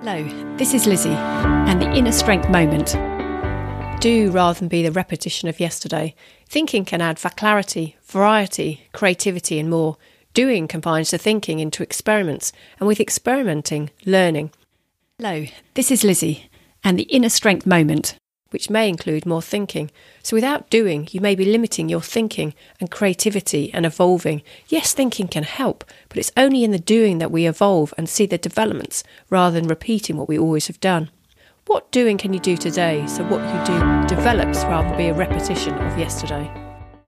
Hello, this is Lizzie and the Inner Strength Moment. Do rather than be the repetition of yesterday. Thinking can add clarity, variety, creativity, and more. Doing combines the thinking into experiments, and with experimenting, learning. Hello, this is Lizzie and the Inner Strength Moment which may include more thinking. So, without doing, you may be limiting your thinking and creativity and evolving. Yes, thinking can help, but it's only in the doing that we evolve and see the developments rather than repeating what we always have done. What doing can you do today so what you do develops rather than be a repetition of yesterday?